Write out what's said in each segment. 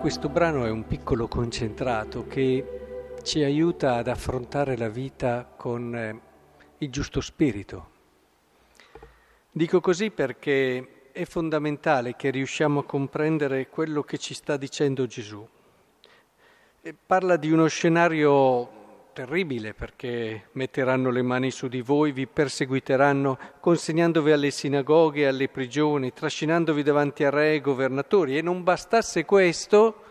questo brano è un piccolo concentrato che ci aiuta ad affrontare la vita con eh, il giusto spirito. Dico così perché è fondamentale che riusciamo a comprendere quello che ci sta dicendo Gesù. Parla di uno scenario terribile perché metteranno le mani su di voi, vi perseguiteranno, consegnandovi alle sinagoghe, alle prigioni, trascinandovi davanti a re e governatori. E non bastasse questo,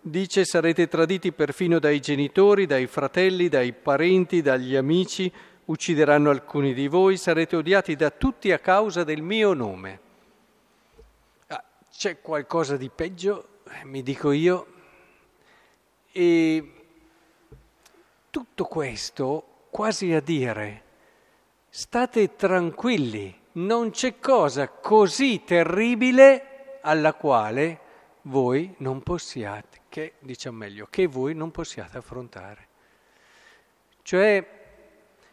dice sarete traditi perfino dai genitori, dai fratelli, dai parenti, dagli amici, uccideranno alcuni di voi, sarete odiati da tutti a causa del mio nome. Ah, c'è qualcosa di peggio, eh, mi dico io, e tutto questo quasi a dire, state tranquilli, non c'è cosa così terribile alla quale voi non possiate, che diciamo meglio, che voi non possiate affrontare. Cioè,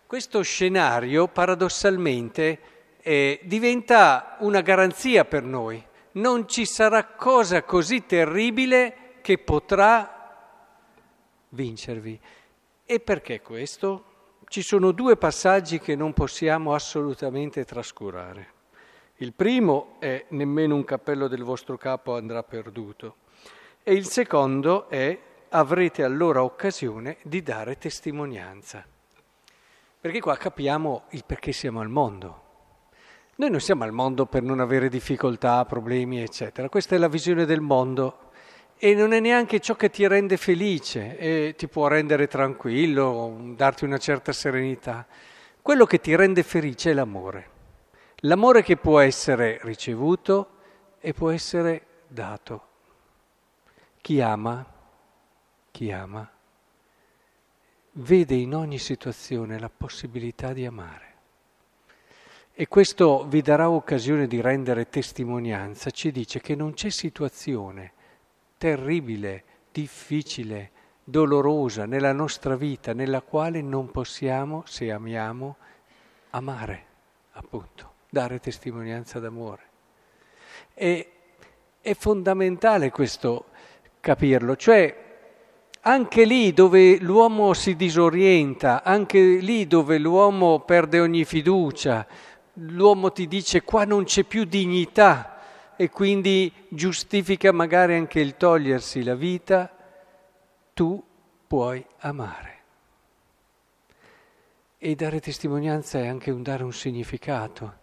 questo scenario paradossalmente eh, diventa una garanzia per noi. Non ci sarà cosa così terribile che potrà vincervi. E perché questo? Ci sono due passaggi che non possiamo assolutamente trascurare. Il primo è nemmeno un cappello del vostro capo andrà perduto e il secondo è avrete allora occasione di dare testimonianza. Perché qua capiamo il perché siamo al mondo. Noi non siamo al mondo per non avere difficoltà, problemi, eccetera. Questa è la visione del mondo e non è neanche ciò che ti rende felice e ti può rendere tranquillo, darti una certa serenità. Quello che ti rende felice è l'amore. L'amore che può essere ricevuto e può essere dato. Chi ama, chi ama, vede in ogni situazione la possibilità di amare. E questo vi darà occasione di rendere testimonianza, ci dice che non c'è situazione terribile, difficile, dolorosa nella nostra vita, nella quale non possiamo, se amiamo, amare, appunto, dare testimonianza d'amore. E è fondamentale questo capirlo, cioè anche lì dove l'uomo si disorienta, anche lì dove l'uomo perde ogni fiducia, l'uomo ti dice qua non c'è più dignità, e quindi giustifica magari anche il togliersi la vita, tu puoi amare. E dare testimonianza è anche un dare un significato,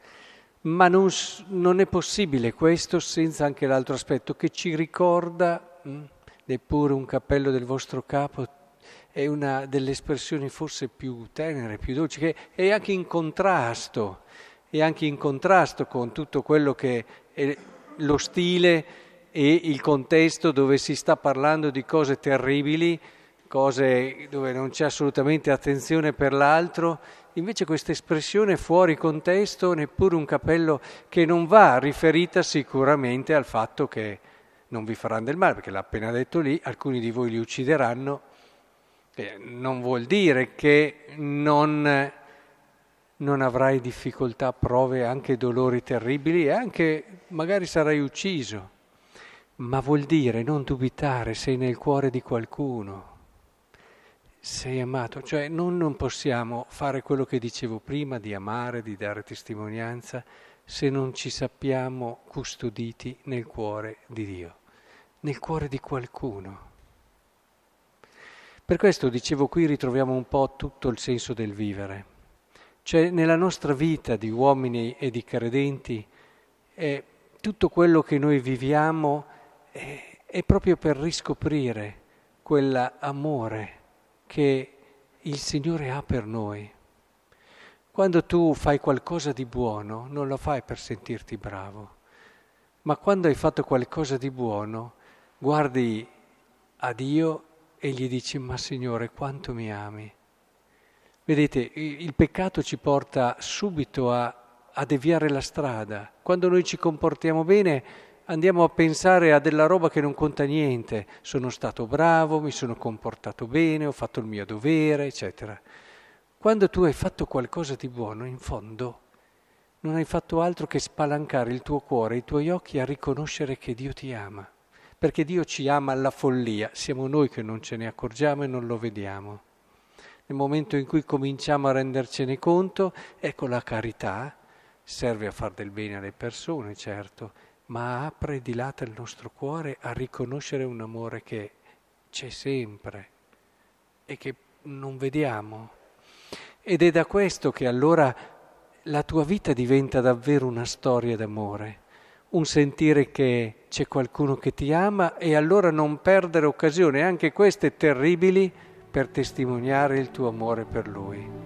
ma non, non è possibile questo senza anche l'altro aspetto che ci ricorda, mh, hm, neppure un cappello del vostro capo è una delle espressioni forse più tenere, più dolci, che è anche in contrasto, è anche in contrasto con tutto quello che è lo stile e il contesto dove si sta parlando di cose terribili, cose dove non c'è assolutamente attenzione per l'altro, invece questa espressione fuori contesto, neppure un cappello che non va riferita sicuramente al fatto che non vi faranno del male, perché l'ha appena detto lì, alcuni di voi li uccideranno, eh, non vuol dire che non non avrai difficoltà, prove, anche dolori terribili e anche magari sarai ucciso. Ma vuol dire non dubitare, sei nel cuore di qualcuno, sei amato, cioè non, non possiamo fare quello che dicevo prima di amare, di dare testimonianza, se non ci sappiamo custoditi nel cuore di Dio, nel cuore di qualcuno. Per questo dicevo qui ritroviamo un po' tutto il senso del vivere. Cioè nella nostra vita di uomini e di credenti eh, tutto quello che noi viviamo è, è proprio per riscoprire quell'amore che il Signore ha per noi. Quando tu fai qualcosa di buono non lo fai per sentirti bravo, ma quando hai fatto qualcosa di buono guardi a Dio e gli dici ma Signore quanto mi ami Vedete, il peccato ci porta subito a, a deviare la strada. Quando noi ci comportiamo bene andiamo a pensare a della roba che non conta niente. Sono stato bravo, mi sono comportato bene, ho fatto il mio dovere, eccetera. Quando tu hai fatto qualcosa di buono, in fondo, non hai fatto altro che spalancare il tuo cuore, i tuoi occhi a riconoscere che Dio ti ama. perché Dio ci ama alla follia, siamo noi che non ce ne accorgiamo e non lo vediamo. Nel momento in cui cominciamo a rendercene conto, ecco la carità serve a far del bene alle persone, certo, ma apre e dilata il nostro cuore a riconoscere un amore che c'è sempre e che non vediamo. Ed è da questo che allora la tua vita diventa davvero una storia d'amore, un sentire che c'è qualcuno che ti ama e allora non perdere occasioni, anche queste terribili, per testimoniare il tuo amore per lui.